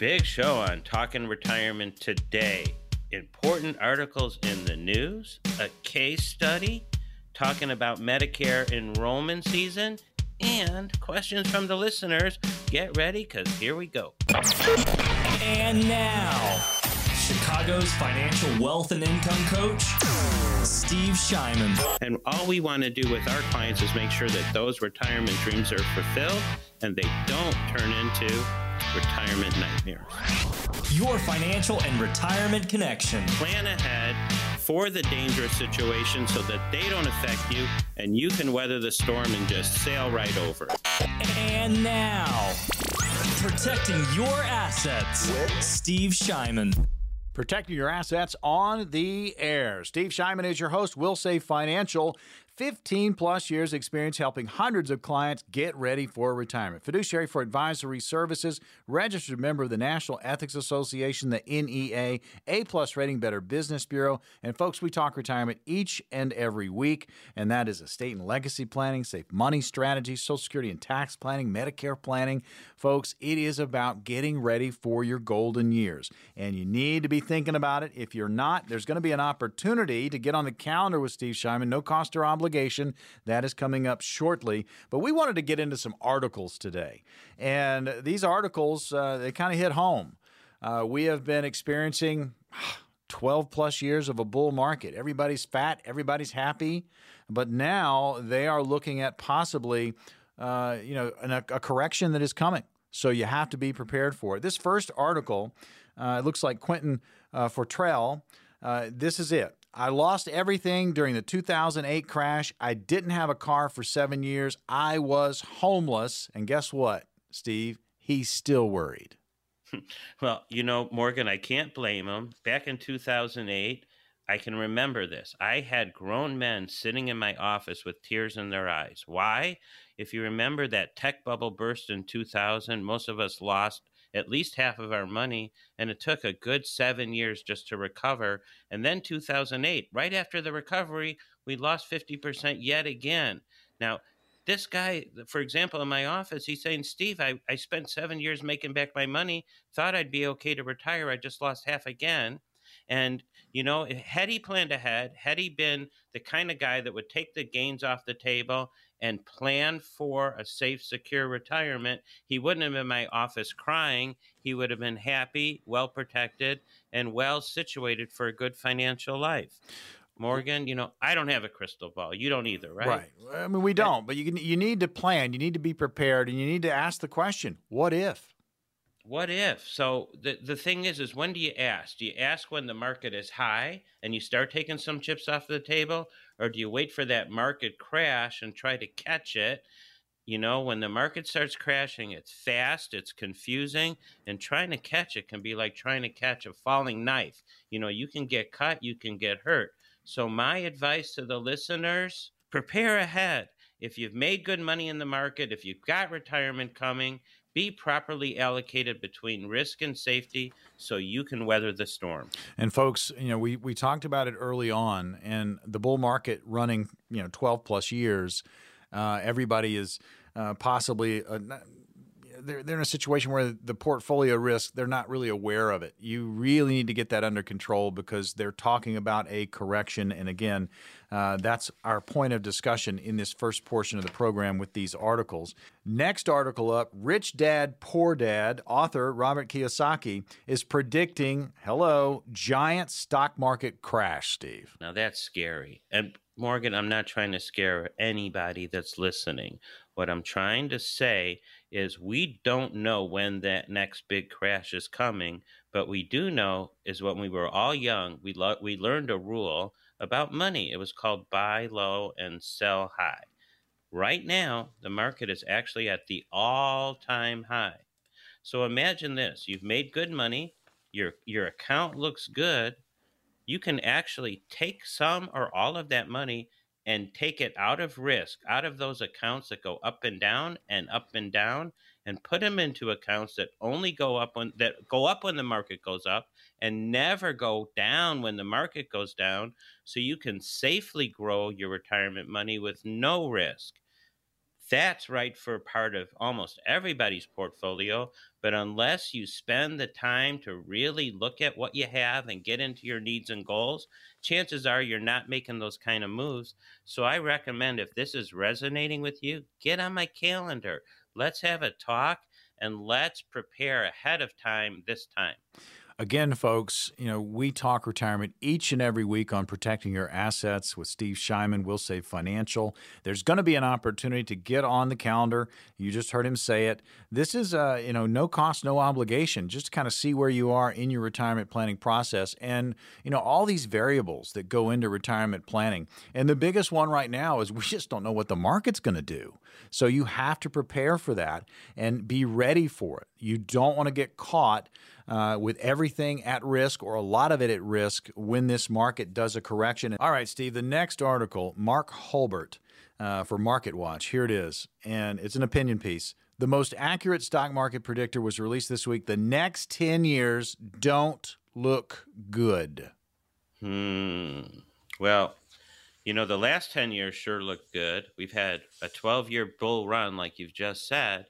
Big show on Talking Retirement today. Important articles in the news, a case study, talking about Medicare enrollment season, and questions from the listeners. Get ready because here we go. And now, Chicago's financial wealth and income coach, Steve Shyman. And all we want to do with our clients is make sure that those retirement dreams are fulfilled and they don't turn into retirement nightmares. Your financial and retirement connection. Plan ahead for the dangerous situation so that they don't affect you and you can weather the storm and just sail right over it. And now, protecting your assets with Steve Shyman. Protecting your assets on the air. Steve Shyman is your host. Wilsave Financial. 15 plus years experience helping hundreds of clients get ready for retirement. Fiduciary for advisory services, registered member of the National Ethics Association, the NEA, A plus rating Better Business Bureau. And folks, we talk retirement each and every week, and that is estate and legacy planning, safe money strategy, Social Security and tax planning, Medicare planning. Folks, it is about getting ready for your golden years. And you need to be thinking about it. If you're not, there's going to be an opportunity to get on the calendar with Steve Shyman, no cost or obligation obligation. That is coming up shortly. But we wanted to get into some articles today. And these articles, uh, they kind of hit home. Uh, we have been experiencing 12 plus years of a bull market. Everybody's fat, everybody's happy. But now they are looking at possibly, uh, you know, an, a correction that is coming. So you have to be prepared for it. This first article, uh, it looks like Quentin uh, Fottrell. Uh, this is it. I lost everything during the 2008 crash. I didn't have a car for seven years. I was homeless. And guess what, Steve? He's still worried. Well, you know, Morgan, I can't blame him. Back in 2008, I can remember this. I had grown men sitting in my office with tears in their eyes. Why? If you remember that tech bubble burst in 2000, most of us lost at least half of our money, and it took a good seven years just to recover. And then 2008, right after the recovery, we lost 50% yet again. Now, this guy, for example, in my office, he's saying, Steve, I, I spent seven years making back my money, thought I'd be okay to retire. I just lost half again. And, you know, had he planned ahead, had he been the kind of guy that would take the gains off the table and plan for a safe, secure retirement, he wouldn't have been in my office crying. He would have been happy, well protected, and well situated for a good financial life. Morgan, you know, I don't have a crystal ball. You don't either, right? Right. I mean, we don't, but you can, you need to plan. You need to be prepared, and you need to ask the question: What if? What if? So the the thing is, is when do you ask? Do you ask when the market is high and you start taking some chips off the table, or do you wait for that market crash and try to catch it? You know, when the market starts crashing, it's fast, it's confusing, and trying to catch it can be like trying to catch a falling knife. You know, you can get cut, you can get hurt. So, my advice to the listeners prepare ahead. If you've made good money in the market, if you've got retirement coming, be properly allocated between risk and safety so you can weather the storm. And folks, you know, we we talked about it early on and the bull market running, you know, 12 plus years, uh, everybody is uh, possibly uh, they're, they're in a situation where the portfolio risk they're not really aware of it. You really need to get that under control because they're talking about a correction. And again uh, that's our point of discussion in this first portion of the program with these articles. Next article up rich dad poor dad author robert kiyosaki is predicting hello giant stock market crash steve. Now that's scary. And Morgan, I'm not trying to scare anybody that's listening. What I'm trying to say is we don't know when that next big crash is coming, but we do know is when we were all young, we lo- we learned a rule about money. It was called buy low and sell high. Right now, the market is actually at the all-time high. So imagine this, you've made good money, your your account looks good, you can actually take some or all of that money and take it out of risk, out of those accounts that go up and down and up and down, and put them into accounts that only go up when that go up when the market goes up and never go down when the market goes down, so you can safely grow your retirement money with no risk. That's right for part of almost everybody's portfolio. But unless you spend the time to really look at what you have and get into your needs and goals, chances are you're not making those kind of moves. So I recommend if this is resonating with you, get on my calendar. Let's have a talk and let's prepare ahead of time this time. Again, folks, you know, we talk retirement each and every week on protecting your assets with Steve Shyman, Wilsave Financial. There's going to be an opportunity to get on the calendar. You just heard him say it. This is, uh, you know, no cost, no obligation, just to kind of see where you are in your retirement planning process and, you know, all these variables that go into retirement planning. And the biggest one right now is we just don't know what the market's going to do. So you have to prepare for that and be ready for it. You don't want to get caught uh, with everything at risk or a lot of it at risk when this market does a correction. All right, Steve, the next article, Mark Hulbert uh, for Market Watch. Here it is, and it's an opinion piece. The most accurate stock market predictor was released this week. The next 10 years don't look good. Hmm. Well, you know, the last 10 years sure look good. We've had a 12 year bull run, like you've just said.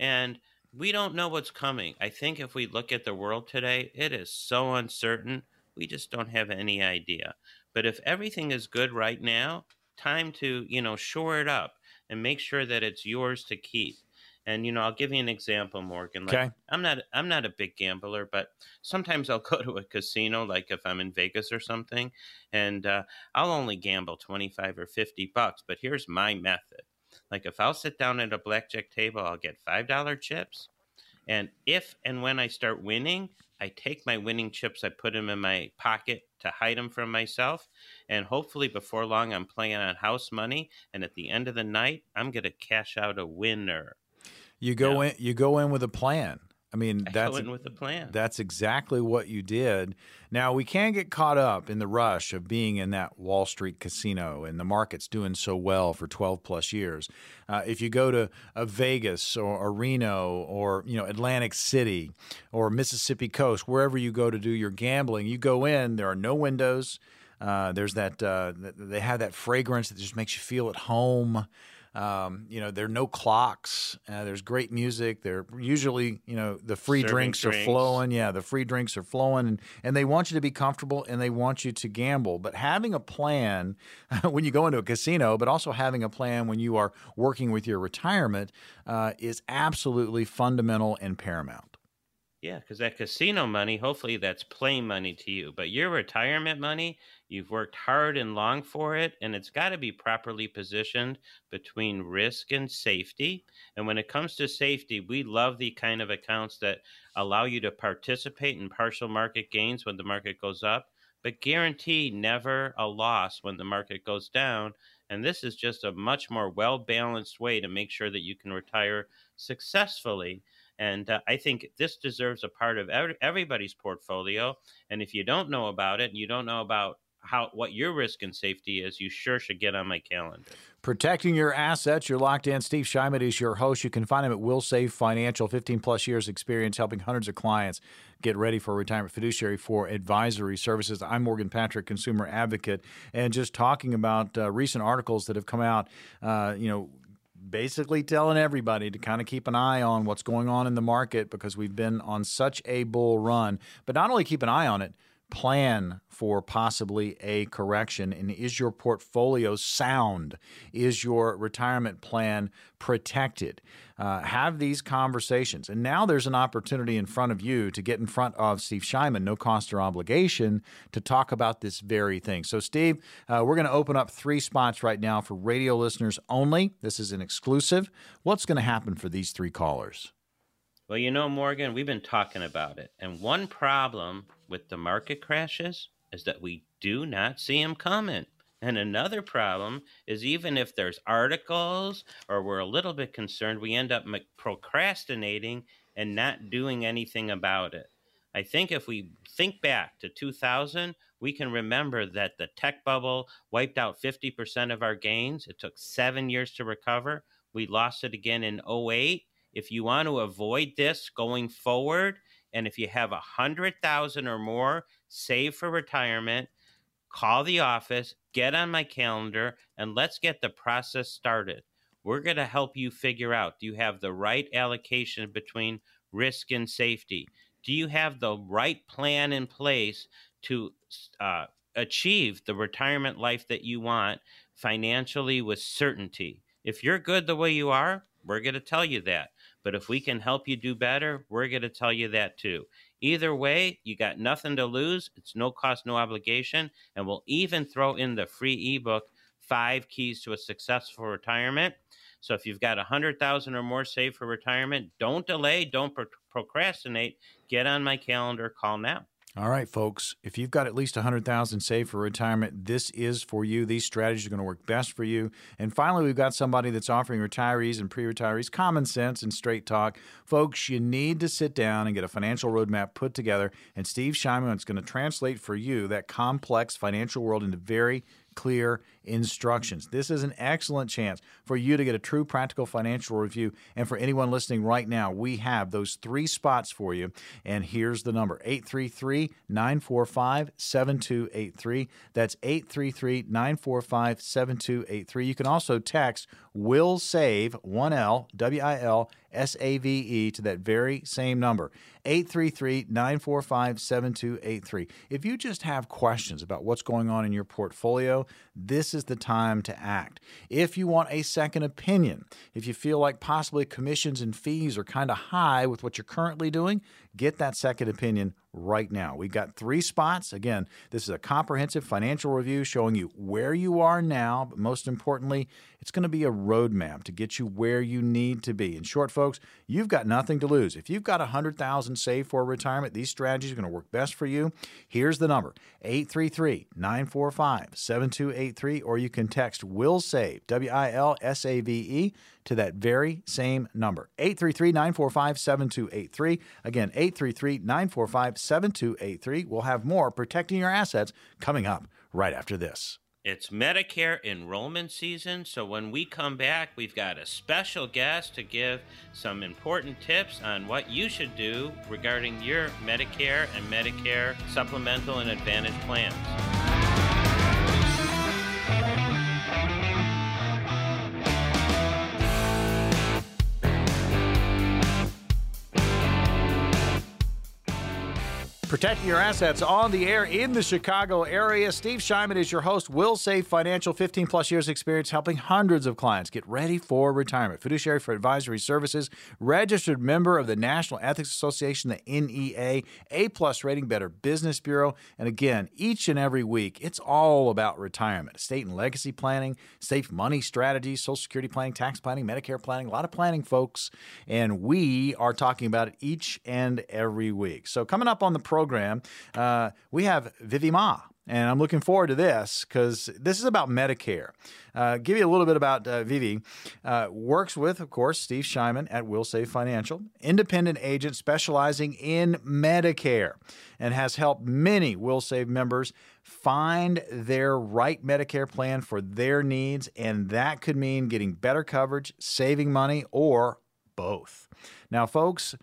And we don't know what's coming. I think if we look at the world today, it is so uncertain. We just don't have any idea. But if everything is good right now, time to, you know, shore it up and make sure that it's yours to keep. And you know, I'll give you an example, Morgan. Like, okay. I'm not I'm not a big gambler, but sometimes I'll go to a casino, like if I'm in Vegas or something, and uh, I'll only gamble twenty five or fifty bucks. But here's my method: like if I'll sit down at a blackjack table, I'll get five dollar chips, and if and when I start winning, I take my winning chips, I put them in my pocket to hide them from myself, and hopefully before long I'm playing on house money, and at the end of the night I'm gonna cash out a winner. You go in. You go in with a plan. I mean, that's with a plan. That's exactly what you did. Now we can't get caught up in the rush of being in that Wall Street casino and the market's doing so well for 12 plus years. Uh, if you go to a Vegas or a Reno or you know Atlantic City or Mississippi Coast, wherever you go to do your gambling, you go in. There are no windows. Uh, there's that uh, they have that fragrance that just makes you feel at home. Um, you know, there are no clocks. Uh, there's great music. They're usually, you know, the free drinks, drinks, are flowing. Yeah, the free drinks are flowing, and, and they want you to be comfortable and they want you to gamble. But having a plan when you go into a casino, but also having a plan when you are working with your retirement uh, is absolutely fundamental and paramount. Yeah, because that casino money, hopefully that's play money to you. But your retirement money, you've worked hard and long for it, and it's got to be properly positioned between risk and safety. And when it comes to safety, we love the kind of accounts that allow you to participate in partial market gains when the market goes up, but guarantee never a loss when the market goes down. And this is just a much more well balanced way to make sure that you can retire successfully and uh, I think this deserves a part of every, everybody's portfolio. And if you don't know about it, and you don't know about how what your risk and safety is, you sure should get on my calendar. Protecting your assets. You're locked in. Steve Shyman is your host. You can find him at Wilsave Financial. 15 plus years experience helping hundreds of clients get ready for retirement fiduciary for advisory services. I'm Morgan Patrick, consumer advocate, and just talking about uh, recent articles that have come out. Uh, you know basically telling everybody to kind of keep an eye on what's going on in the market because we've been on such a bull run. But not only keep an eye on it, plan for possibly a correction? And is your portfolio sound? Is your retirement plan protected? Uh, have these conversations. And now there's an opportunity in front of you to get in front of Steve Shyman, no cost or obligation, to talk about this very thing. So, Steve, uh, we're going to open up three spots right now for radio listeners only. This is an exclusive. What's going to happen for these three callers? Well, you know, Morgan, we've been talking about it. And one problem with the market crashes is that we do not see them coming. And another problem is even if there's articles or we're a little bit concerned, we end up procrastinating and not doing anything about it. I think if we think back to 2000, we can remember that the tech bubble wiped out 50% of our gains. It took seven years to recover. We lost it again in 08 if you want to avoid this going forward, and if you have a hundred thousand or more saved for retirement, call the office, get on my calendar, and let's get the process started. We're going to help you figure out do you have the right allocation between risk and safety? Do you have the right plan in place to uh, achieve the retirement life that you want financially with certainty? If you're good the way you are, we're going to tell you that. But if we can help you do better, we're going to tell you that too. Either way, you got nothing to lose. It's no cost, no obligation. And we'll even throw in the free ebook, Five Keys to a Successful Retirement. So if you've got a hundred thousand or more saved for retirement, don't delay, don't pro- procrastinate. Get on my calendar. Call now. All right, folks. If you've got at least 100,000 saved for retirement, this is for you. These strategies are going to work best for you. And finally, we've got somebody that's offering retirees and pre-retirees common sense and straight talk. Folks, you need to sit down and get a financial roadmap put together, and Steve Shyman is going to translate for you that complex financial world into very clear instructions. This is an excellent chance for you to get a true practical financial review. And for anyone listening right now, we have those three spots for you. And here's the number 833 945 7283. That's 833 945 7283. You can also text will save 1L, W I L S A V E, to that very same number, 833 945 7283. If you just have questions about what's going on in your portfolio, this is the time to act. If you want a second opinion, if you feel like possibly commissions and fees are kind of high with what you're currently doing, get that second opinion right now. We've got three spots. Again, this is a comprehensive financial review showing you where you are now, but most importantly, it's going to be a roadmap to get you where you need to be. In short, folks, you've got nothing to lose. If you've got 100,000 saved for retirement, these strategies are going to work best for you. Here's the number 833-945-7283 or you can text will save W I L S A V E to that very same number 833-945-7283. Again, 833-945-7283. We'll have more protecting your assets coming up right after this. It's Medicare enrollment season, so when we come back, we've got a special guest to give some important tips on what you should do regarding your Medicare and Medicare supplemental and advantage plans. Protecting your assets on the air in the Chicago area. Steve Shyman is your host. Wilsave Financial, 15 plus years experience helping hundreds of clients get ready for retirement. Fiduciary for advisory services, registered member of the National Ethics Association, the NEA, A plus rating, Better Business Bureau. And again, each and every week, it's all about retirement, estate and legacy planning, safe money strategies, Social Security planning, tax planning, Medicare planning, a lot of planning, folks. And we are talking about it each and every week. So coming up on the program, program, uh, we have Vivi Ma. And I'm looking forward to this because this is about Medicare. Uh, give you a little bit about uh, Vivi. Uh, works with, of course, Steve Shyman at Wilsave Financial, independent agent specializing in Medicare, and has helped many Wilsave members find their right Medicare plan for their needs. And that could mean getting better coverage, saving money, or both. Now, folks,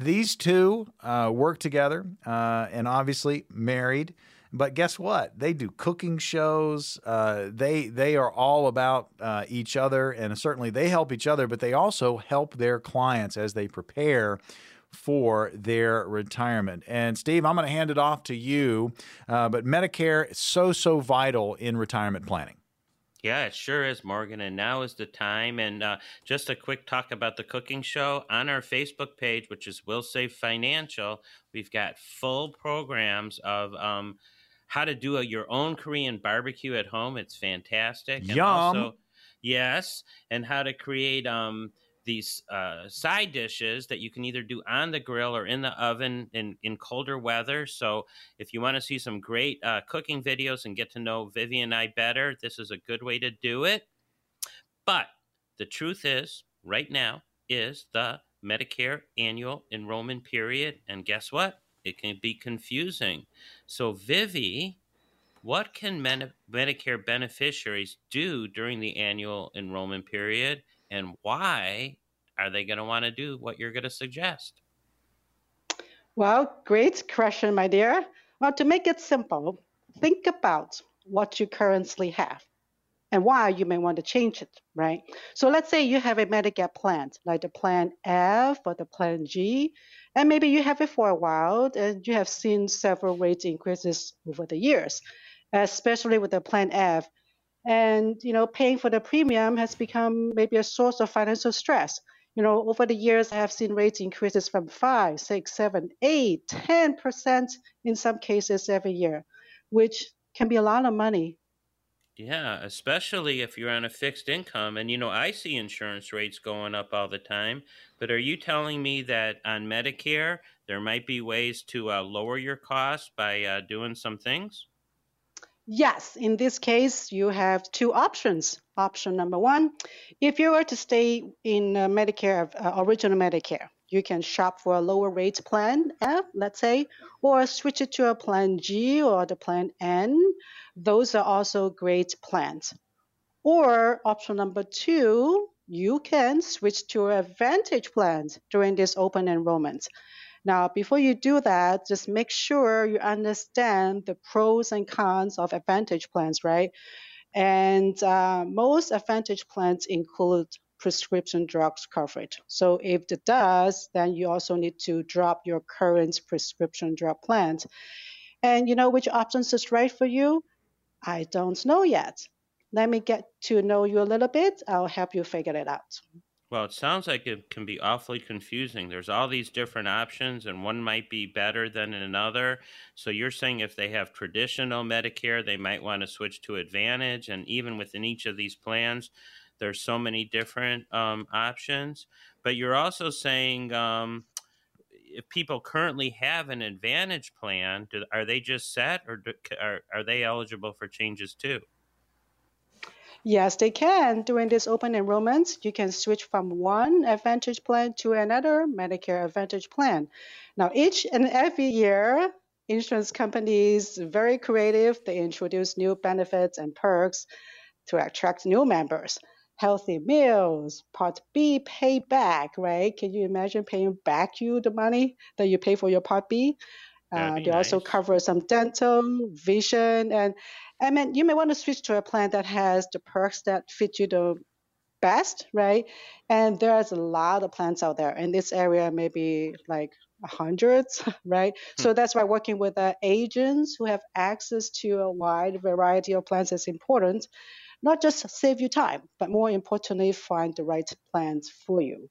these two uh, work together uh, and obviously married. But guess what? They do cooking shows. Uh, they they are all about uh, each other, and certainly they help each other. But they also help their clients as they prepare for their retirement. And Steve, I'm going to hand it off to you. Uh, but Medicare is so so vital in retirement planning. Yeah, it sure is, Morgan. And now is the time. And uh, just a quick talk about the cooking show on our Facebook page, which is Wilsave Financial. We've got full programs of um, how to do a, your own Korean barbecue at home. It's fantastic. Yum. And also, yes, and how to create um, these uh, side dishes that you can either do on the grill or in the oven in, in colder weather. So, if you want to see some great uh, cooking videos and get to know Vivian and I better, this is a good way to do it. But the truth is, right now is the Medicare annual enrollment period. And guess what? It can be confusing. So, Vivi, what can Medicare beneficiaries do during the annual enrollment period? And why are they going to want to do what you're going to suggest? Well, great question, my dear. Well, to make it simple, think about what you currently have. and why you may want to change it, right? So let's say you have a Medigap plan, like the plan F or the plan G, and maybe you have it for a while and you have seen several rate increases over the years, especially with the plan F. And you know, paying for the premium has become maybe a source of financial stress. You know, over the years, I have seen rates increases from five, six, seven, eight, ten percent in some cases every year, which can be a lot of money yeah, especially if you're on a fixed income. And, you know, I see insurance rates going up all the time. But are you telling me that on Medicare, there might be ways to uh, lower your costs by uh, doing some things? Yes, in this case, you have two options. Option number one, if you were to stay in uh, Medicare, uh, original Medicare, you can shop for a lower rate plan F, let's say, or switch it to a plan G or the plan N. Those are also great plans. Or option number two, you can switch to Advantage plans during this open enrollment. Now, before you do that, just make sure you understand the pros and cons of Advantage plans, right? And uh, most Advantage plans include prescription drugs coverage. So if it does, then you also need to drop your current prescription drug plans. And you know which options is right for you? I don't know yet. Let me get to know you a little bit. I'll help you figure it out. Well, it sounds like it can be awfully confusing. There's all these different options, and one might be better than another. So you're saying if they have traditional Medicare, they might want to switch to Advantage, and even within each of these plans, there's so many different um, options. But you're also saying um, if people currently have an Advantage plan, do, are they just set, or do, are are they eligible for changes too? Yes, they can. During this open enrollment, you can switch from one Advantage plan to another Medicare Advantage plan. Now, each and every year, insurance companies very creative. They introduce new benefits and perks to attract new members healthy meals, Part B payback, right? Can you imagine paying back you the money that you pay for your Part B? Uh, they nice. also cover some dental, vision, and I mean you may want to switch to a plan that has the perks that fit you the best, right? And there's a lot of plans out there in this area, maybe like hundreds, right? Hmm. So that's why working with uh, agents who have access to a wide variety of plans is important not just save you time, but more importantly, find the right plans for you.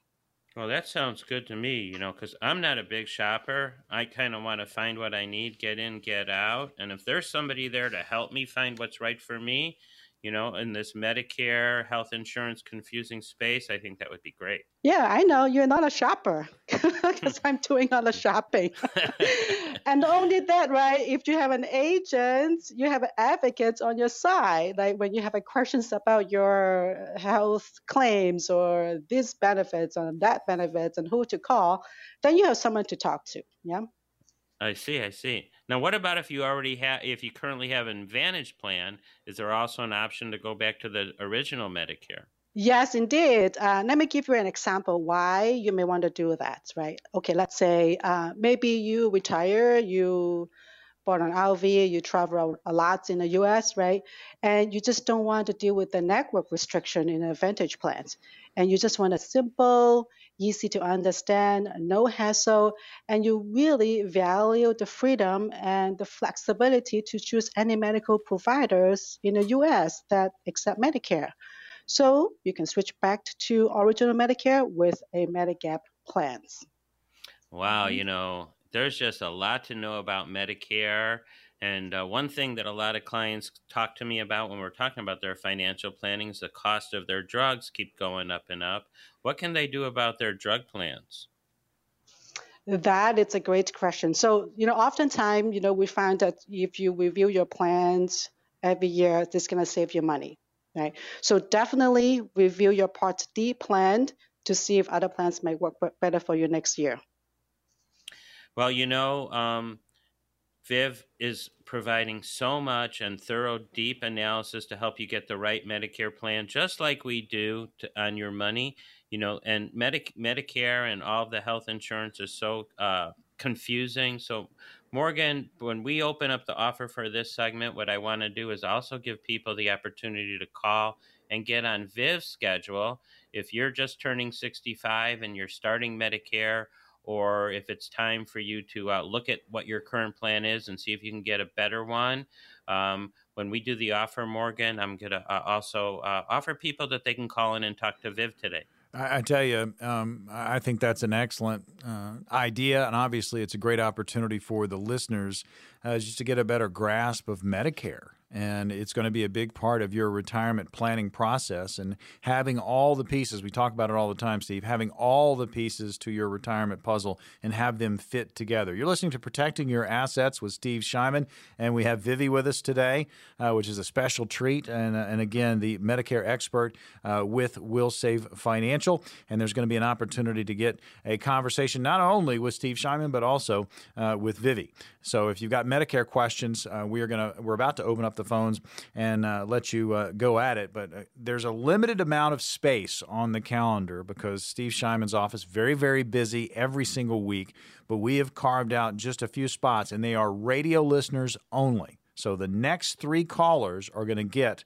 Well, that sounds good to me, you know, because I'm not a big shopper. I kind of want to find what I need, get in, get out. And if there's somebody there to help me find what's right for me, you know, in this Medicare health insurance confusing space, I think that would be great. Yeah, I know you're not a shopper because I'm doing all the shopping. and only that, right? If you have an agent, you have advocates on your side. Like when you have questions about your health claims or these benefits or that benefits and who to call, then you have someone to talk to. Yeah. I see. I see. Now, what about if you already have, if you currently have an Advantage plan? Is there also an option to go back to the original Medicare? Yes, indeed. Uh, let me give you an example why you may want to do that, right? Okay, let's say uh, maybe you retire, you bought an RV, you travel a lot in the US, right? And you just don't want to deal with the network restriction in Advantage plans. And you just want a simple, easy to understand, no hassle, and you really value the freedom and the flexibility to choose any medical providers in the US that accept Medicare. So you can switch back to original Medicare with a Medigap plans. Wow, mm-hmm. you know, there's just a lot to know about Medicare. And uh, one thing that a lot of clients talk to me about when we're talking about their financial planning is the cost of their drugs keep going up and up. What can they do about their drug plans? That it's a great question. So, you know, oftentimes, you know, we find that if you review your plans every year, this is going to save you money, right? So definitely review your Part D plan to see if other plans might work better for you next year. Well, you know, um, Viv is providing so much and thorough, deep analysis to help you get the right Medicare plan, just like we do to, on your money. You know, and Medi- Medicare and all the health insurance is so uh, confusing. So, Morgan, when we open up the offer for this segment, what I want to do is also give people the opportunity to call and get on Viv's schedule. If you're just turning 65 and you're starting Medicare, or if it's time for you to uh, look at what your current plan is and see if you can get a better one. Um, when we do the offer, Morgan, I'm going to uh, also uh, offer people that they can call in and talk to Viv today. I, I tell you, um, I think that's an excellent uh, idea, and obviously, it's a great opportunity for the listeners uh, just to get a better grasp of Medicare and it's going to be a big part of your retirement planning process. And having all the pieces we talk about it all the time steve having all the pieces to your retirement puzzle and have them fit together. You're listening to protecting your assets with steve Shyman, and we have vivi with us today uh, which is a special treat and, uh, and again the medicare expert uh, with Wilsave financial. And there's going to be an opportunity to get a conversation not only with steve Shyman, but also uh, with vivi. So if you've got medicare questions uh, we are going to we're about to open up the phones and uh, let you uh, go at it. But uh, there's a limited amount of space on the calendar because Steve Shyman's office very very busy every single week. But we have carved out just a few spots, and they are radio listeners only. So the next three callers are going to get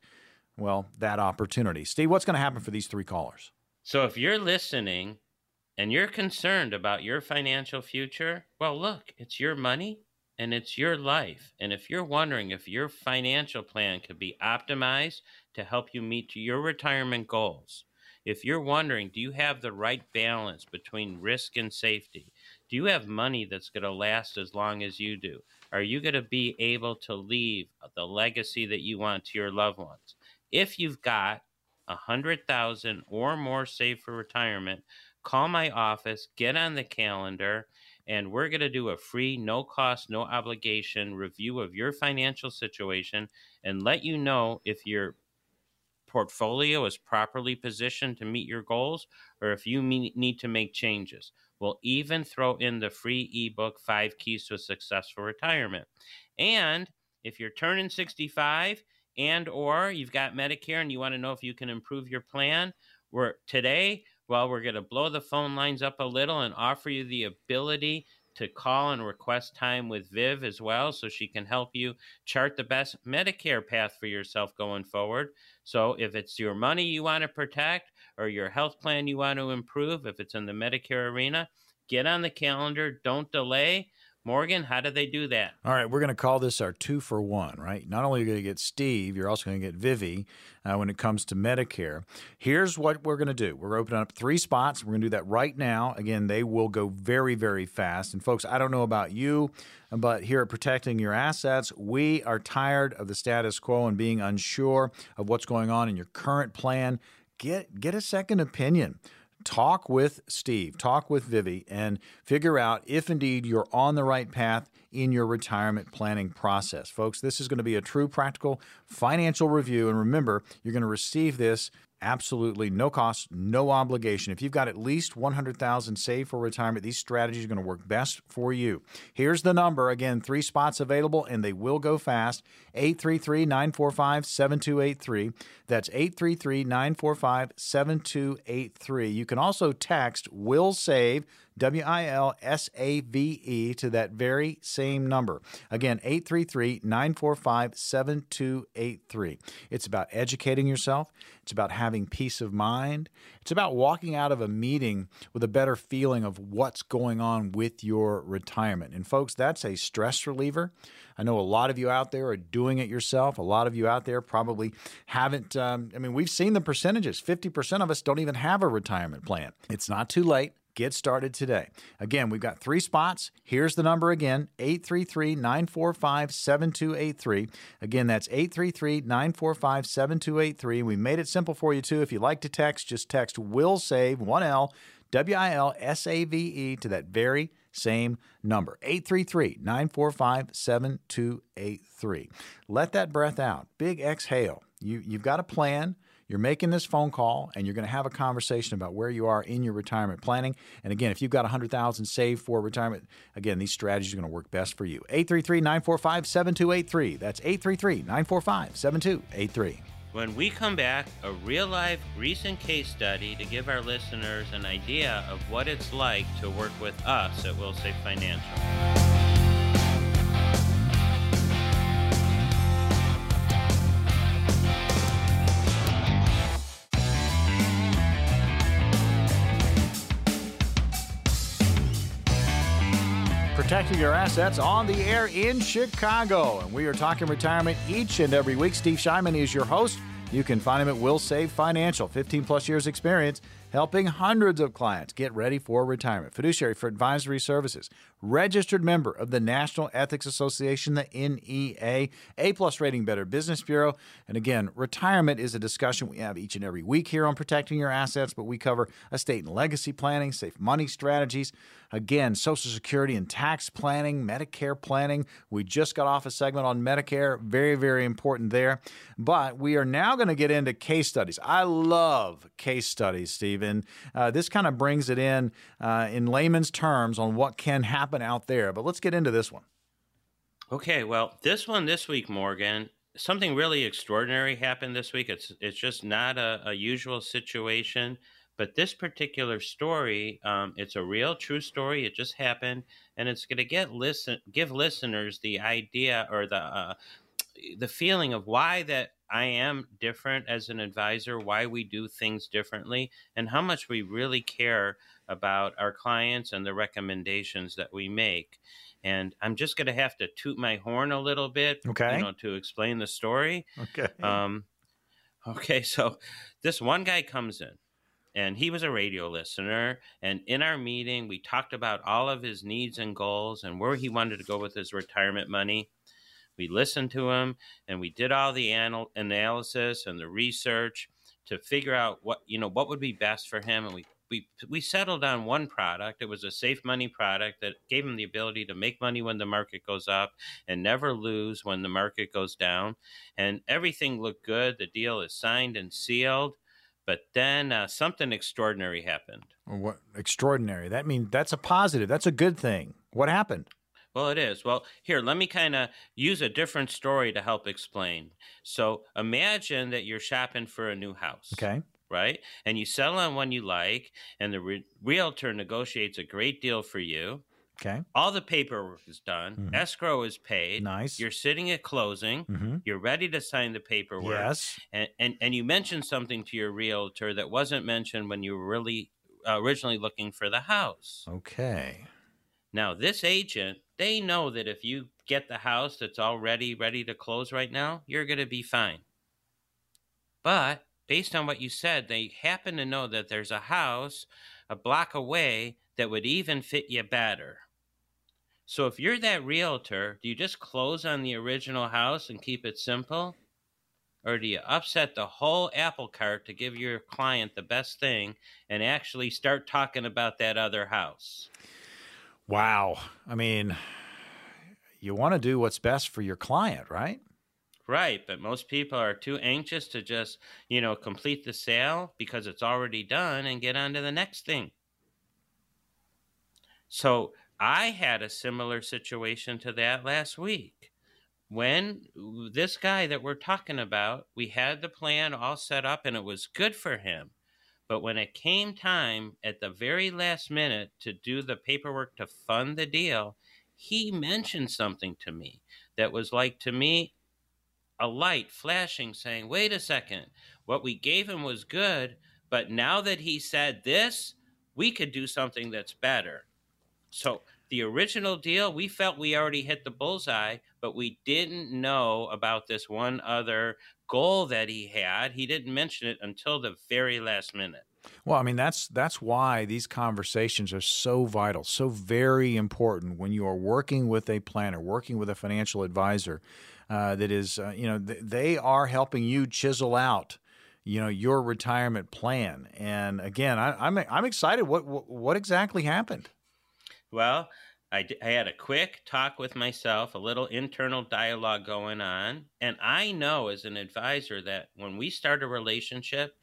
well that opportunity. Steve, what's going to happen for these three callers? So if you're listening and you're concerned about your financial future, well, look, it's your money and it's your life. And if you're wondering if your financial plan could be optimized to help you meet your retirement goals, if you're wondering, do you have the right balance between risk and safety? Do you have money that's going to last as long as you do? Are you going to be able to leave the legacy that you want to your loved ones? If you've got a hundred thousand or more saved for retirement, call my office, get on the calendar, and we're going to do a free, no cost, no obligation review of your financial situation and let you know if your portfolio is properly positioned to meet your goals or if you need to make changes. We'll even throw in the free ebook, Five Keys to a Successful Retirement. And if you're turning 65 and or you've got Medicare and you want to know if you can improve your plan, we're today well, we're going to blow the phone lines up a little and offer you the ability to call and request time with Viv as well so she can help you chart the best Medicare path for yourself going forward. So, if it's your money you want to protect or your health plan you want to improve, if it's in the Medicare arena, get on the calendar, don't delay. Morgan, how do they do that? All right, we're going to call this our two for one, right? Not only are you going to get Steve, you're also going to get Vivi uh, when it comes to Medicare. Here's what we're going to do we're opening up three spots. We're going to do that right now. Again, they will go very, very fast. And, folks, I don't know about you, but here at Protecting Your Assets, we are tired of the status quo and being unsure of what's going on in your current plan. Get, get a second opinion talk with Steve, talk with Vivi, and figure out if indeed you're on the right path in your retirement planning process. Folks, this is going to be a true practical financial review. And remember, you're going to receive this absolutely no cost, no obligation. If you've got at least 100,000 saved for retirement, these strategies are going to work best for you. Here's the number again, three spots available and they will go fast. 833-945-7283. That's 833-945-7283. You can also text will save W I L S A V E to that very same number. Again, 833 945 7283. It's about educating yourself, it's about having peace of mind, it's about walking out of a meeting with a better feeling of what's going on with your retirement. And, folks, that's a stress reliever. I know a lot of you out there are doing it yourself. A lot of you out there probably haven't. Um, I mean, we've seen the percentages 50% of us don't even have a retirement plan. It's not too late. Get started today. Again, we've got three spots. Here's the number again 833 945 7283. Again, that's 833 945 7283. We made it simple for you, too. If you like to text, just text Will Save, 1L, W I L S A V E, to that very same number 833 945 7283. Let that breath out. Big exhale. You, you've got a plan. You're making this phone call and you're going to have a conversation about where you are in your retirement planning. And again, if you've got 100,000 saved for retirement, again, these strategies are going to work best for you. 833-945-7283. That's 833-945-7283. When we come back, a real life recent case study to give our listeners an idea of what it's like to work with us at Wilsave Financial. Protecting your assets on the air in Chicago. And we are talking retirement each and every week. Steve Shyman is your host. You can find him at Wilsave Financial, 15 plus years experience helping hundreds of clients get ready for retirement. Fiduciary for advisory services, registered member of the National Ethics Association, the NEA, A plus rating Better Business Bureau. And again, retirement is a discussion we have each and every week here on protecting your assets, but we cover estate and legacy planning, safe money strategies, again, Social Security and tax planning, Medicare planning. We just got off a segment on Medicare, very, very important there. But we are now going to get into case studies. I love case studies, Stephen. Uh, this kind of brings it in uh, in layman's terms on what can happen out there. But let's get into this one. Okay, well, this one this week, Morgan, something really extraordinary happened this week. It's it's just not a, a usual situation, but this particular story, um, it's a real, true story. It just happened, and it's going to get listen give listeners the idea or the uh, the feeling of why that I am different as an advisor, why we do things differently, and how much we really care about our clients and the recommendations that we make. And I'm just going to have to toot my horn a little bit, okay. you know, to explain the story. Okay. Um, okay. So this one guy comes in, and he was a radio listener. And in our meeting, we talked about all of his needs and goals and where he wanted to go with his retirement money. We listened to him and we did all the anal- analysis and the research to figure out what you know what would be best for him and we we we settled on one product. It was a safe money product that gave him the ability to make money when the market goes up and never lose when the market goes down. And everything looked good. The deal is signed and sealed but then uh, something extraordinary happened what extraordinary that means that's a positive that's a good thing what happened well, it is. Well, here, let me kind of use a different story to help explain. So imagine that you're shopping for a new house. Okay. Right? And you settle on one you like, and the re- realtor negotiates a great deal for you. Okay. All the paperwork is done. Mm-hmm. Escrow is paid. Nice. You're sitting at closing. Mm-hmm. You're ready to sign the paperwork. Yes. And, and, and you mentioned something to your realtor that wasn't mentioned when you were really uh, originally looking for the house. Okay. Now, this agent they know that if you get the house that's already ready to close right now, you're going to be fine. But based on what you said, they happen to know that there's a house a block away that would even fit you better. So if you're that realtor, do you just close on the original house and keep it simple? Or do you upset the whole apple cart to give your client the best thing and actually start talking about that other house? Wow. I mean, you want to do what's best for your client, right? Right, but most people are too anxious to just, you know, complete the sale because it's already done and get on to the next thing. So I had a similar situation to that last week. When this guy that we're talking about, we had the plan all set up and it was good for him. But when it came time at the very last minute to do the paperwork to fund the deal, he mentioned something to me that was like to me a light flashing saying, wait a second, what we gave him was good, but now that he said this, we could do something that's better. So the original deal, we felt we already hit the bullseye, but we didn't know about this one other goal that he had. He didn't mention it until the very last minute. Well, I mean that's that's why these conversations are so vital, so very important when you are working with a planner, working with a financial advisor. Uh, that is, uh, you know, th- they are helping you chisel out, you know, your retirement plan. And again, I, I'm I'm excited. What what, what exactly happened? Well, I, I had a quick talk with myself, a little internal dialogue going on. And I know as an advisor that when we start a relationship,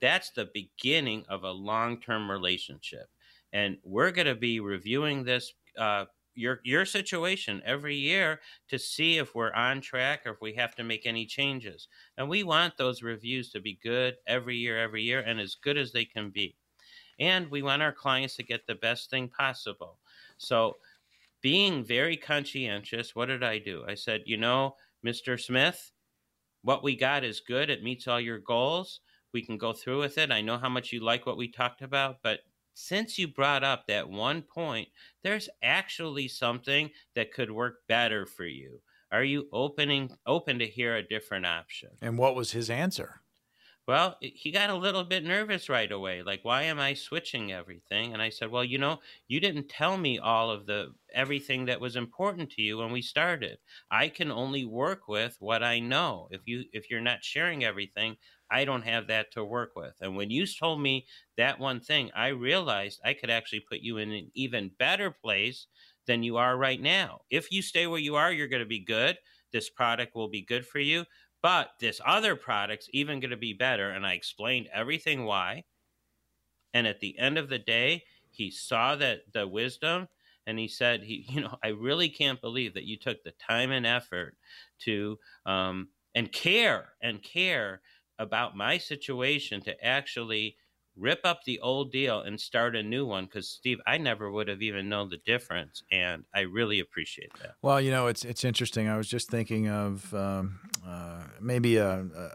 that's the beginning of a long term relationship. And we're going to be reviewing this, uh, your your situation every year to see if we're on track or if we have to make any changes. And we want those reviews to be good every year, every year, and as good as they can be. And we want our clients to get the best thing possible. So, being very conscientious, what did I do? I said, you know, Mr. Smith, what we got is good. It meets all your goals. We can go through with it. I know how much you like what we talked about, but since you brought up that one point, there's actually something that could work better for you. Are you opening open to hear a different option? And what was his answer? Well, he got a little bit nervous right away. Like, why am I switching everything? And I said, well, you know, you didn't tell me all of the everything that was important to you when we started. I can only work with what I know. If you if you're not sharing everything, I don't have that to work with. And when you told me that one thing, I realized I could actually put you in an even better place than you are right now. If you stay where you are, you're going to be good. This product will be good for you. But this other product's even going to be better. And I explained everything why. And at the end of the day, he saw that the wisdom and he said, he, you know, I really can't believe that you took the time and effort to um, and care and care about my situation to actually rip up the old deal and start a new one because steve i never would have even known the difference and i really appreciate that. Well you know it's it's interesting. I was just thinking of um, uh, maybe a, a,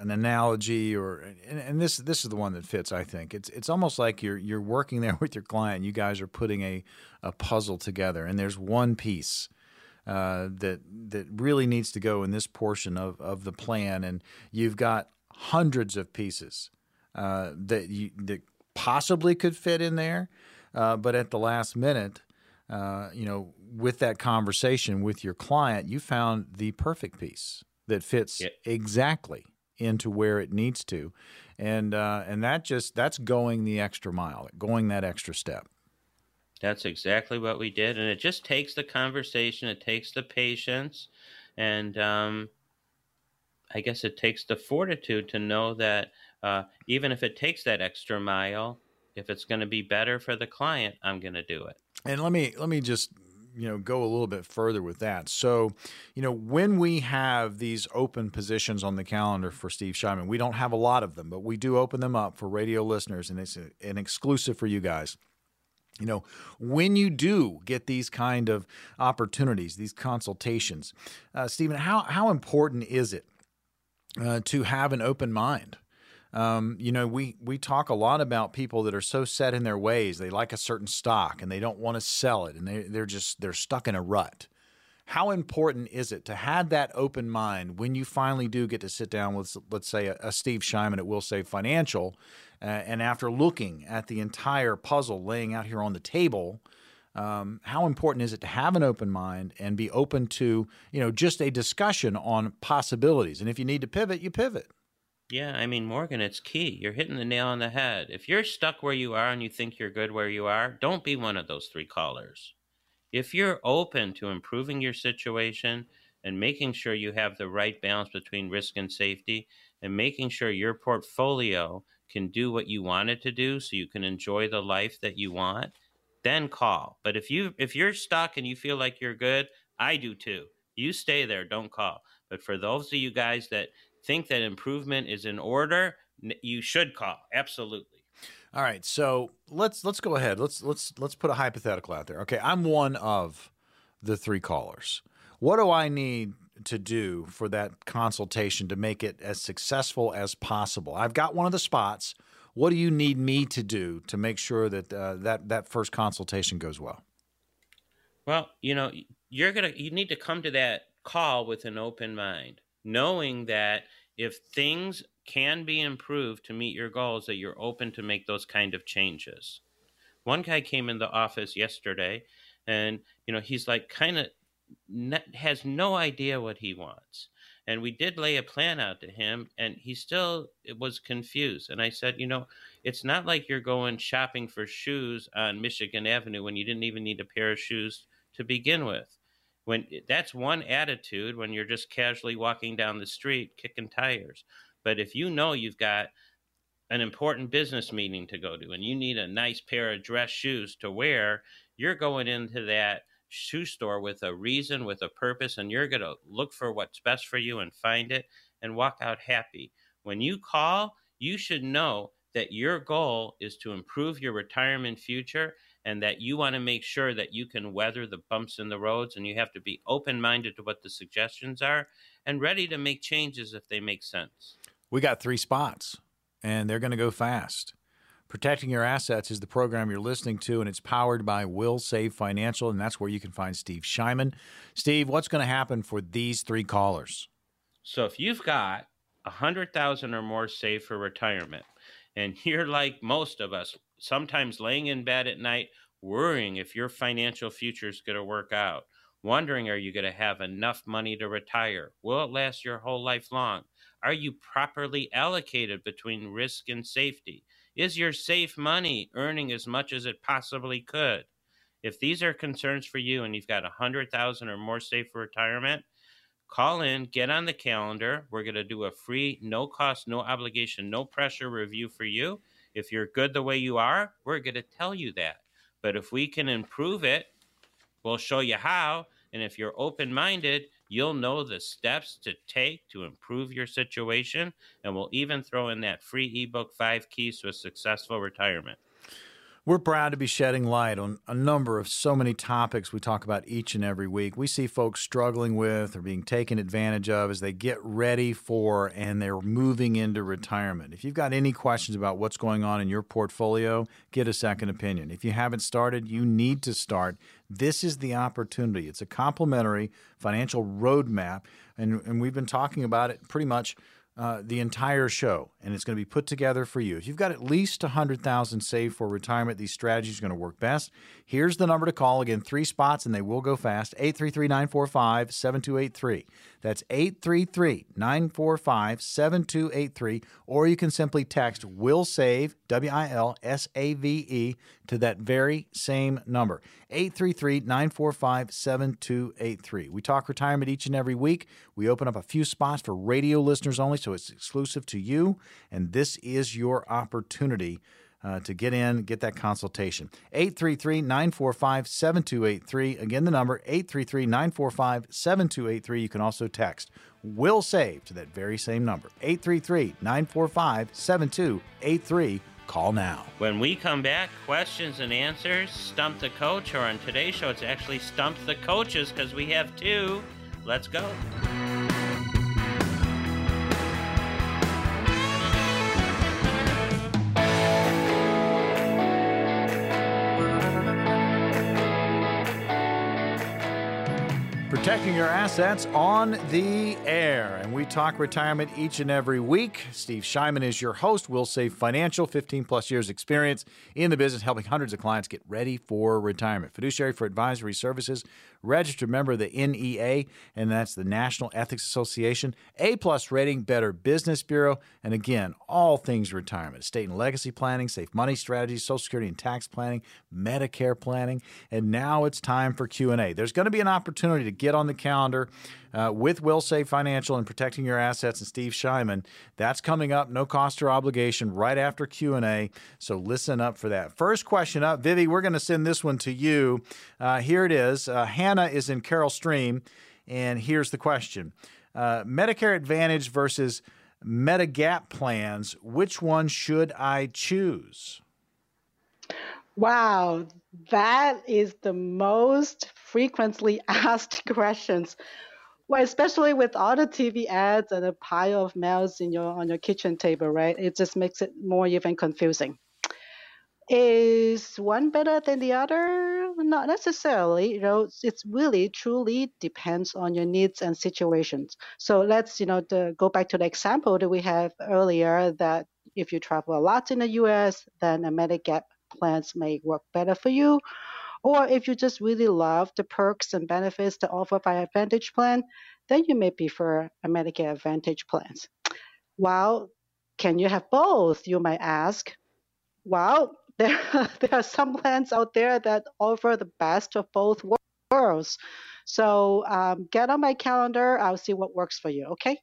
an analogy or and, and, this this is the one that fits i think. It's it's almost like you're you're working there with your client. You guys are putting a, a puzzle together and there's one piece uh, that that really needs to go in this portion of, of the plan, and you've got hundreds of pieces uh, that you that possibly could fit in there, uh, but at the last minute, uh, you know, with that conversation with your client, you found the perfect piece that fits yeah. exactly into where it needs to, and uh, and that just that's going the extra mile, going that extra step. That's exactly what we did, and it just takes the conversation, it takes the patience, and um, I guess it takes the fortitude to know that uh, even if it takes that extra mile, if it's going to be better for the client, I'm going to do it. And let me let me just you know go a little bit further with that. So, you know, when we have these open positions on the calendar for Steve Shyman, we don't have a lot of them, but we do open them up for radio listeners, and it's an exclusive for you guys you know when you do get these kind of opportunities these consultations uh, stephen how, how important is it uh, to have an open mind um, you know we we talk a lot about people that are so set in their ways they like a certain stock and they don't want to sell it and they, they're just they're stuck in a rut how important is it to have that open mind when you finally do get to sit down with let's say a, a steve shyman at Wilsave financial uh, and after looking at the entire puzzle laying out here on the table, um, how important is it to have an open mind and be open to you know just a discussion on possibilities? And if you need to pivot, you pivot. Yeah, I mean, Morgan, it's key. You're hitting the nail on the head. If you're stuck where you are and you think you're good where you are, don't be one of those three callers. If you're open to improving your situation and making sure you have the right balance between risk and safety and making sure your portfolio can do what you want it to do so you can enjoy the life that you want then call but if you if you're stuck and you feel like you're good i do too you stay there don't call but for those of you guys that think that improvement is in order you should call absolutely all right so let's let's go ahead let's let's let's put a hypothetical out there okay i'm one of the three callers what do i need to do for that consultation to make it as successful as possible? I've got one of the spots. What do you need me to do to make sure that uh, that that first consultation goes well? Well, you know, you're gonna you need to come to that call with an open mind, knowing that if things can be improved to meet your goals, that you're open to make those kind of changes. One guy came in the office yesterday, and you know he's like kind of has no idea what he wants. And we did lay a plan out to him, and he still was confused. And I said, you know, it's not like you're going shopping for shoes on Michigan Avenue when you didn't even need a pair of shoes to begin with. When eh, that's one attitude when you're just casually walking down the street kicking tires. But if you know you've got an important business meeting to go to and you need a nice pair of dress shoes to wear, you're going into that shoe store with a reason, with a purpose, and you're going to look for what's best for you and find it and walk out happy. When you call, you should know that your goal is to improve your retirement future and that you want to make sure that you can weather the bumps in the roads and you have to be open minded to what the suggestions are and ready to make changes if they make sense. We got three spots and they're going to go fast. Protecting Your Assets is the program you're listening to, and it's powered by Wilsave Financial, and that's where you can find Steve Shyman. Steve, what's going to happen for these three callers? So if you've got a hundred thousand or more saved for retirement, and you're like most of us, sometimes laying in bed at night worrying if your financial future is going to work out, wondering are you going to have enough money to retire? Will it last your whole life long? Are you properly allocated between risk and safety? Is your safe money earning as much as it possibly could? If these are concerns for you and you've got a hundred thousand or more saved for retirement, call in, get on the calendar. We're going to do a free, no cost, no obligation, no pressure review for you. If you're good the way you are, we're going to tell you that. But if we can improve it, we'll show you how. And if you're open minded, you'll know the steps to take to improve your situation. And we'll even throw in that free ebook, Five Keys to a Successful Retirement. We're proud to be shedding light on a number of so many topics we talk about each and every week. We see folks struggling with or being taken advantage of as they get ready for and they're moving into retirement. If you've got any questions about what's going on in your portfolio, get a second opinion. If you haven't started, you need to start. This is the opportunity. It's a complimentary financial roadmap, and, and we've been talking about it pretty much uh, the entire show, and it's going to be put together for you. If you've got at least 100000 saved for retirement, these strategies are going to work best. Here's the number to call. Again, three spots, and they will go fast 833 945 7283. That's 833 945 7283. Or you can simply text Wilsave, W I L S A V E, to that very same number 833 945 7283. We talk retirement each and every week. We open up a few spots for radio listeners only, so it's exclusive to you. And this is your opportunity. Uh, to get in, get that consultation. 833 945 7283. Again, the number 833 945 7283. You can also text Wilsave to that very same number 833 945 7283. Call now. When we come back, questions and answers, Stump the Coach, or on today's show, it's actually Stump the Coaches because we have two. Let's go. Protecting your assets on the air. And we talk retirement each and every week. Steve Shyman is your host. Wilsave Financial, 15 plus years experience in the business, helping hundreds of clients get ready for retirement. Fiduciary for advisory services, registered member of the NEA, and that's the National Ethics Association, A plus rating, Better Business Bureau, and again, all things retirement, estate and legacy planning, safe money strategies, Social Security and tax planning, Medicare planning, and now it's time for Q&A. There's going to be an opportunity to get on the calendar uh, with Wilsave Financial and Protecting Your Assets and Steve Shyman. That's coming up, no cost or obligation, right after Q&A, so listen up for that. First question up, Vivi, we're going to send this one to you. Uh, here it is. Uh, Hannah is in Carol Stream, and here's the question. Uh, Medicare Advantage versus Medigap plans, which one should I choose? Wow, that is the most frequently asked questions. Well, especially with all the TV ads and a pile of mails in your on your kitchen table, right? It just makes it more even confusing. Is one better than the other? Not necessarily. You know, it's really truly depends on your needs and situations. So let's you know go back to the example that we have earlier that if you travel a lot in the U.S., then a Medigap plans may work better for you. Or if you just really love the perks and benefits that offered by Advantage plan, then you may prefer a Medicare Advantage plans. Well, can you have both? You might ask. Well, there, there are some plans out there that offer the best of both worlds. So um, get on my calendar. I'll see what works for you. Okay.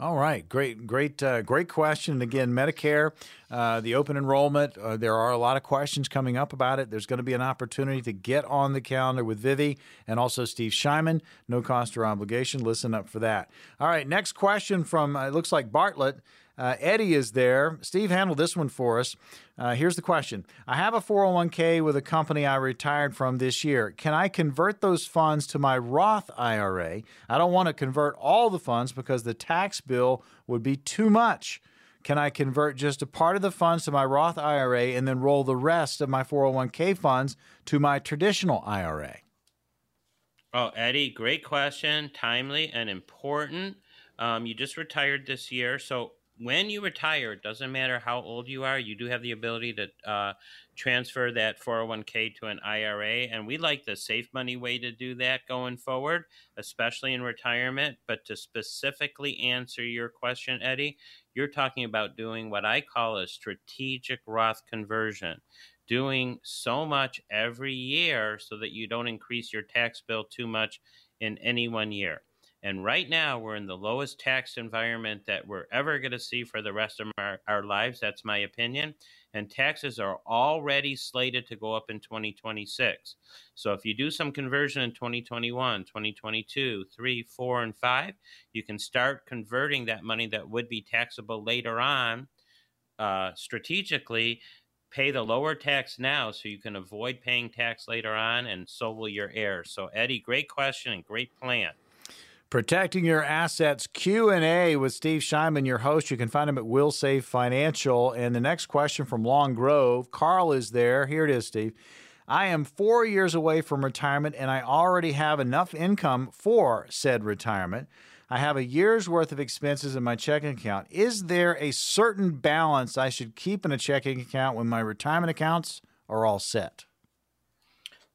All right, great, great, uh, great question. And Again, Medicare, uh, the open enrollment. Uh, there are a lot of questions coming up about it. There's going to be an opportunity to get on the calendar with Vivi and also Steve Shyman. No cost or obligation. Listen up for that. All right, next question from uh, it looks like Bartlett. Uh, Eddie is there. Steve handled this one for us. Uh, here's the question I have a 401k with a company I retired from this year. Can I convert those funds to my Roth IRA? I don't want to convert all the funds because the tax bill would be too much. Can I convert just a part of the funds to my Roth IRA and then roll the rest of my 401k funds to my traditional IRA? Oh, Eddie, great question, timely and important. Um, you just retired this year, so when you retire, it doesn't matter how old you are, you do have the ability to uh, transfer that 401k to an IRA. And we like the safe money way to do that going forward, especially in retirement. But to specifically answer your question, Eddie, you're talking about doing what I call a strategic Roth conversion. Doing so much every year so that you don't increase your tax bill too much in any one year. And right now, we're in the lowest tax environment that we're ever going to see for the rest of our, our lives. That's my opinion. And taxes are already slated to go up in 2026. So if you do some conversion in 2021, 2022, 3, 4, and 5, you can start converting that money that would be taxable later on uh, strategically pay the lower tax now so you can avoid paying tax later on and so will your heirs so eddie great question and great plan Protecting Your Assets Q&A with Steve Shyman, your host. You can find him at Wilsave Financial. And the next question from Long Grove, Carl is there. Here it is, Steve. I am four years away from retirement and I already have enough income for said retirement. I have a year's worth of expenses in my checking account. Is there a certain balance I should keep in a checking account when my retirement accounts are all set?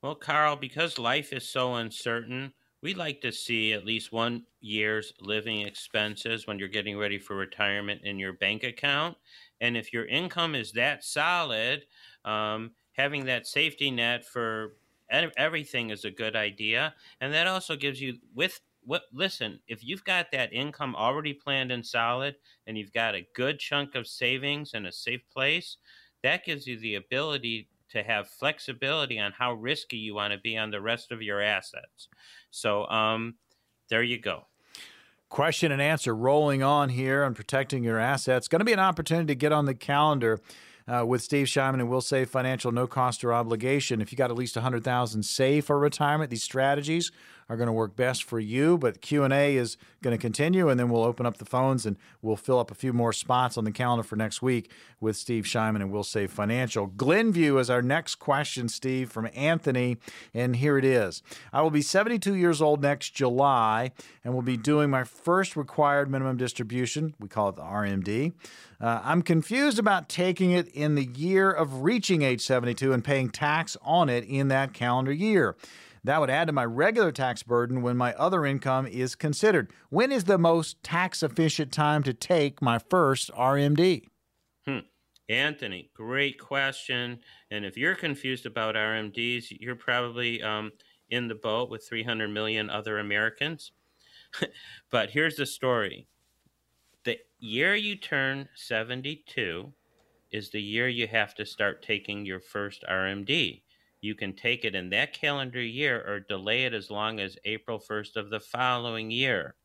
Well, Carl, because life is so uncertain, we like to see at least one year's living expenses when you're getting ready for retirement in your bank account. And if your income is that solid, um, having that safety net for everything is a good idea. And that also gives you, with what, listen, if you've got that income already planned and solid, and you've got a good chunk of savings in a safe place, that gives you the ability to have flexibility on how risky you want to be on the rest of your assets. So um, there you go. Question and answer rolling on here on protecting your assets. Going to be an opportunity to get on the calendar uh, with Steve Shyman and Wilsave Financial, no cost or obligation. If you got at least 100000 saved for retirement, these strategies are going to work best for you. But Q and A is going to continue, and then we'll open up the phones and we'll fill up a few more spots on the calendar for next week with Steve Shyman and Wilsave Financial. Glenview is our next question, Steve, from Anthony, and here it is. I will be 72 years old next July, and will be doing my first required minimum distribution. We call it the RMD. Uh, I'm confused about taking it in the year of reaching age 72 and paying tax on it in that calendar year. That would add to my regular tax burden when my other income is considered. When is the most tax efficient time to take my first RMD? Hmm. Anthony, great question. And if you're confused about RMDs, you're probably um, in the boat with 300 million other Americans. but here's the story the year you turn 72 is the year you have to start taking your first RMD you can take it in that calendar year or delay it as long as April 1st of the following year.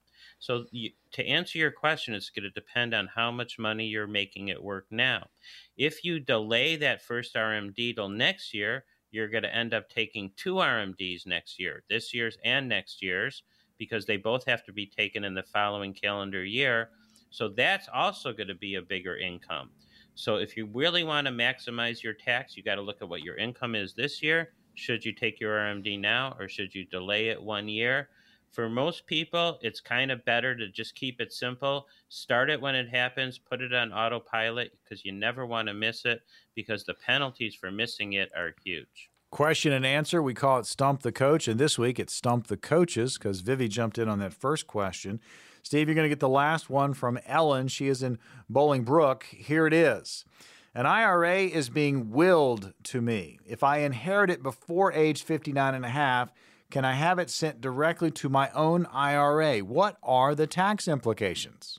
So, you, to answer your question, it's going to depend on how much money you're making at work now. If you delay that first RMD till next year, you're going to end up taking two RMDs next year, this year's and next year's, because they both have to be taken in the following calendar year. So, that's also going to be a bigger income. So if you really want to maximize your tax, you got to look at what your income is this year. Should you take your RMD now or should you delay it one year? For most people, it's kind of better to just keep it simple. Start it when it happens, put it on autopilot because you never want to miss it because the penalties for missing it are huge. Question and answer. We call it Stump the Coach. And this week it's Stump the Coaches because Vivi jumped in on that first question. Steve, you're going to get the last one from Ellen. She is in Bolingbrook. Here it is. An IRA is being willed to me. If I inherit it before age 59 and a half, can I have it sent directly to my own IRA? What are the tax implications?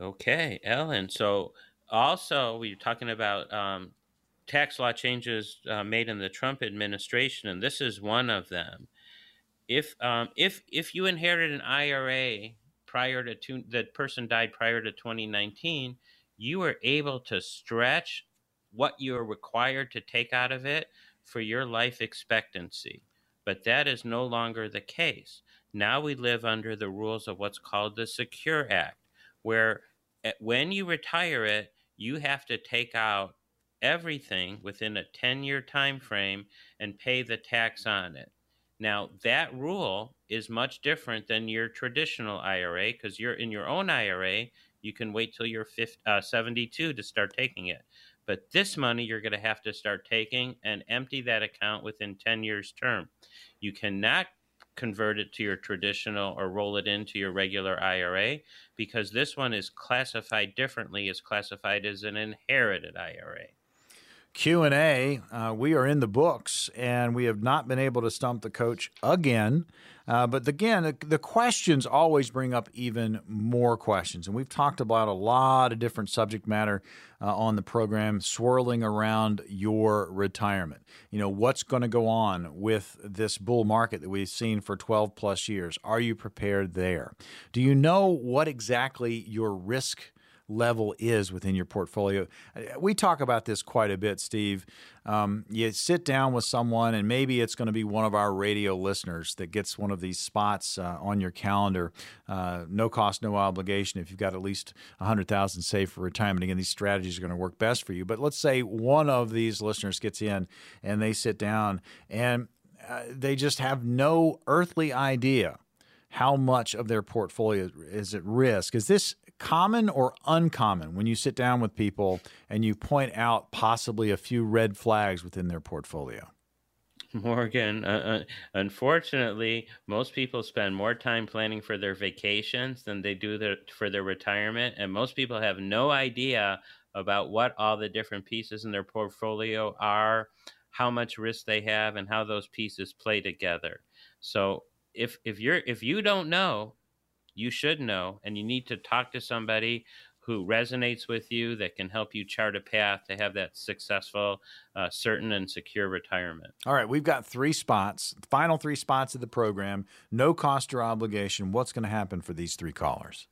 Okay, Ellen. So also, we are talking about um, tax law changes uh, made in the Trump administration, and this is one of them. If um, if if you inherited an IRA prior to two, person died prior to 2019, you were able to stretch what you're required to take out of it for your life expectancy. But that is no longer the case. Now we live under the rules of what's called the Secure Act, where eh, when you retire it, you have to take out everything within a 10 year time frame and pay the tax on it. Now, that rule is much different than your traditional IRA because you're in your own IRA, you can wait till you're 50, uh, 72 to start taking it. But this money you're going to have to start taking and empty that account within 10 years term. You cannot convert it to your traditional or roll it into your regular IRA because this one is classified differently. It's classified as an inherited IRA. Q&A, uh, we are in the books and we have not been able to stump the coach again. Uh, but again, the questions always bring up even more questions. And we've talked about a lot of different subject matter uh, on the program swirling around your retirement. You know, what's going to go on with this bull market that we've seen for 12 plus years? Are you prepared there? Do you know what exactly your risk level is within your portfolio. Uh, we talk about this quite a bit, Steve. Um, you sit down with someone, and maybe it's going to be one of our radio listeners that gets one of these spots uh, on your calendar. Uh, no cost, no obligation. If you've got at least 100000 saved for retirement, again, these strategies are going to work best for you. But let's say one of these listeners gets in and they sit down and uh, they just have no earthly idea how much of their portfolio is at risk. Is this common or uncommon when you sit down with people and you point out possibly a few red flags within their portfolio? Morgan, uh, uh, unfortunately, most people spend more time planning for their vacations than they do their, for their retirement. And most people have no idea about what all the different pieces in their portfolio are, how much risk they have, and how those pieces play together. So if if you're if you don't know you should know, and you need to talk to somebody who resonates with you that can help you chart a path to have that successful, uh, certain, and secure retirement. All right, we've got three spots, final three spots of the program, no cost or obligation. What's going to happen for these three callers?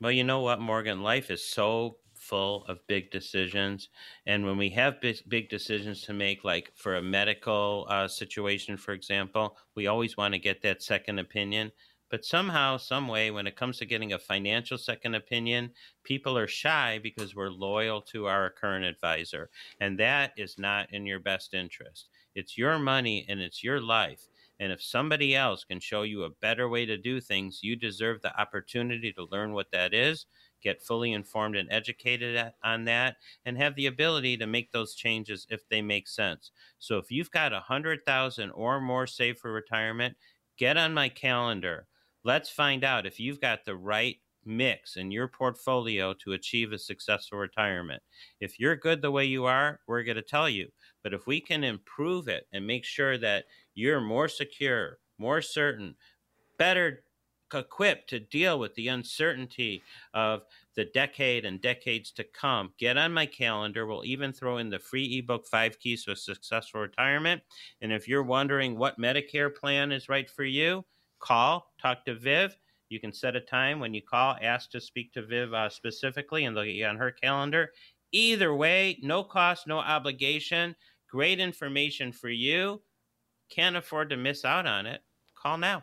Well, you know what, Morgan? Life is so full of big decisions. And when we have big, big decisions to make, like for a medical uh, situation, for example, we always want to get that second opinion. But somehow, some way, when it comes to getting a financial second opinion, people are shy because we're loyal to our current advisor. And that is not in your best interest. It's your money and it's your life. And if somebody else can show you a better way to do things, you deserve the opportunity to learn what that is, get fully informed and educated on that, and have the ability to make those changes if they make sense. So if you've got a hundred thousand or more saved for retirement, get on my calendar Let's find out if you've got the right mix in your portfolio to achieve a successful retirement. If you're good the way you are, we're going to tell you. But if we can improve it and make sure that you're more secure, more certain, better equipped to deal with the uncertainty of the decade and decades to come, get on my calendar. We'll even throw in the free ebook, Five Keys to a Successful Retirement. And if you're wondering what Medicare plan is right for you, call, talk to Viv. You can set a time when you call, ask to speak to Viv uh, specifically, and they'll get you on her calendar. Either way, no cost, no obligation. Great information for you. Can't afford to miss out on it. Call now.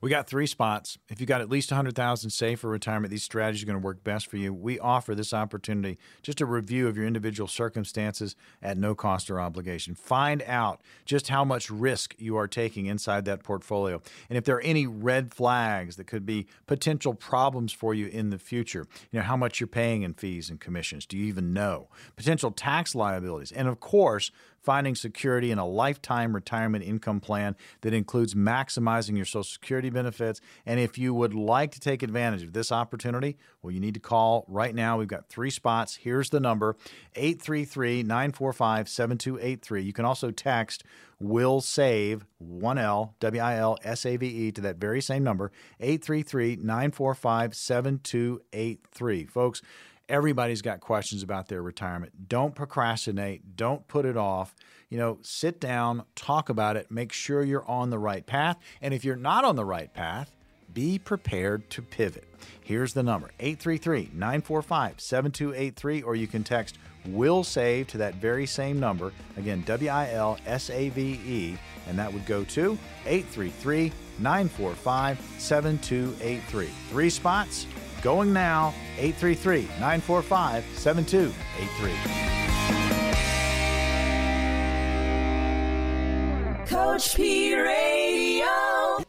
We got three spots. If you got at least 100,000 saved for retirement, these strategies are going to work best for you. We offer this opportunity, just a review of your individual circumstances at no cost or obligation. Find out just how much risk you are taking inside that portfolio. And if there are any red flags that could be potential problems for you in the future, you know, how much you're paying in fees and commissions. Do you even know? Potential tax liabilities. And of course, finding security in a lifetime retirement income plan that includes maximizing your Social Security benefits. And if you would like to take advantage of this opportunity, well, you need to call right now. We've got three spots. Here's the number 833 945 7283. You can also text Wilsave 1L, W I L S A V E, to that very same number, 833 945 7283. Folks, everybody's got questions about their retirement. Don't procrastinate, don't put it off. You know, sit down, talk about it, make sure you're on the right path. And if you're not on the right path, be prepared to pivot. Here's the number 833 945 7283, or you can text Wilsave to that very same number. Again, W I L S A V E, and that would go to 833 945 7283. Three spots going now 833 945 7283. Coach P Radio.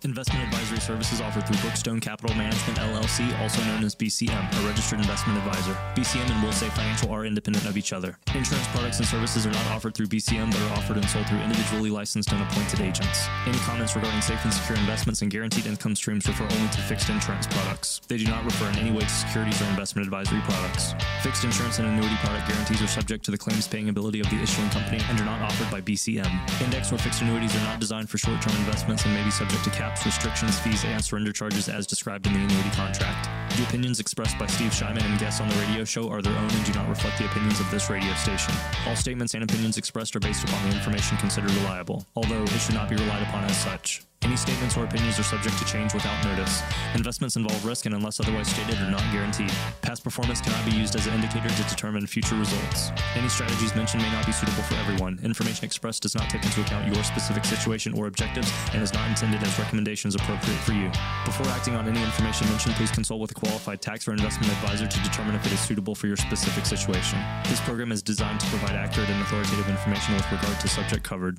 Investment advisory services offered through Brookstone Capital Management LLC, also known as BCM, a registered investment advisor. BCM and Wilsave Financial are independent of each other. Insurance products and services are not offered through BCM, but are offered and sold through individually licensed and appointed agents. Any comments regarding safe and secure investments and guaranteed income streams refer only to fixed insurance products. They do not refer in any way to securities or investment advisory products. Fixed insurance and annuity product guarantees are subject to the claims paying ability of the issuing company and are not offered by BCM. Index or fixed annuities are not designed for short term investments and may be subject to caps, restrictions, fees, and surrender charges as described in the annuity contract. The opinions expressed by Steve Shyman and guests on the radio show are their own and do not reflect the opinions of this radio station. All statements and opinions expressed are based upon the information considered reliable, although it should not be relied upon as such. Any statements or opinions are subject to change without notice. Investments involve risk and, unless otherwise stated, are not guaranteed. Past performance cannot be used as an indicator to determine future results. Any strategies mentioned may not be suitable for everyone. Information expressed does not take into account your specific situation or objectives and is not intended as recommendations appropriate for you. Before acting on any information mentioned, please consult with a qualified tax or investment advisor to determine if it is suitable for your specific situation. This program is designed to provide accurate and authoritative information with regard to subject covered.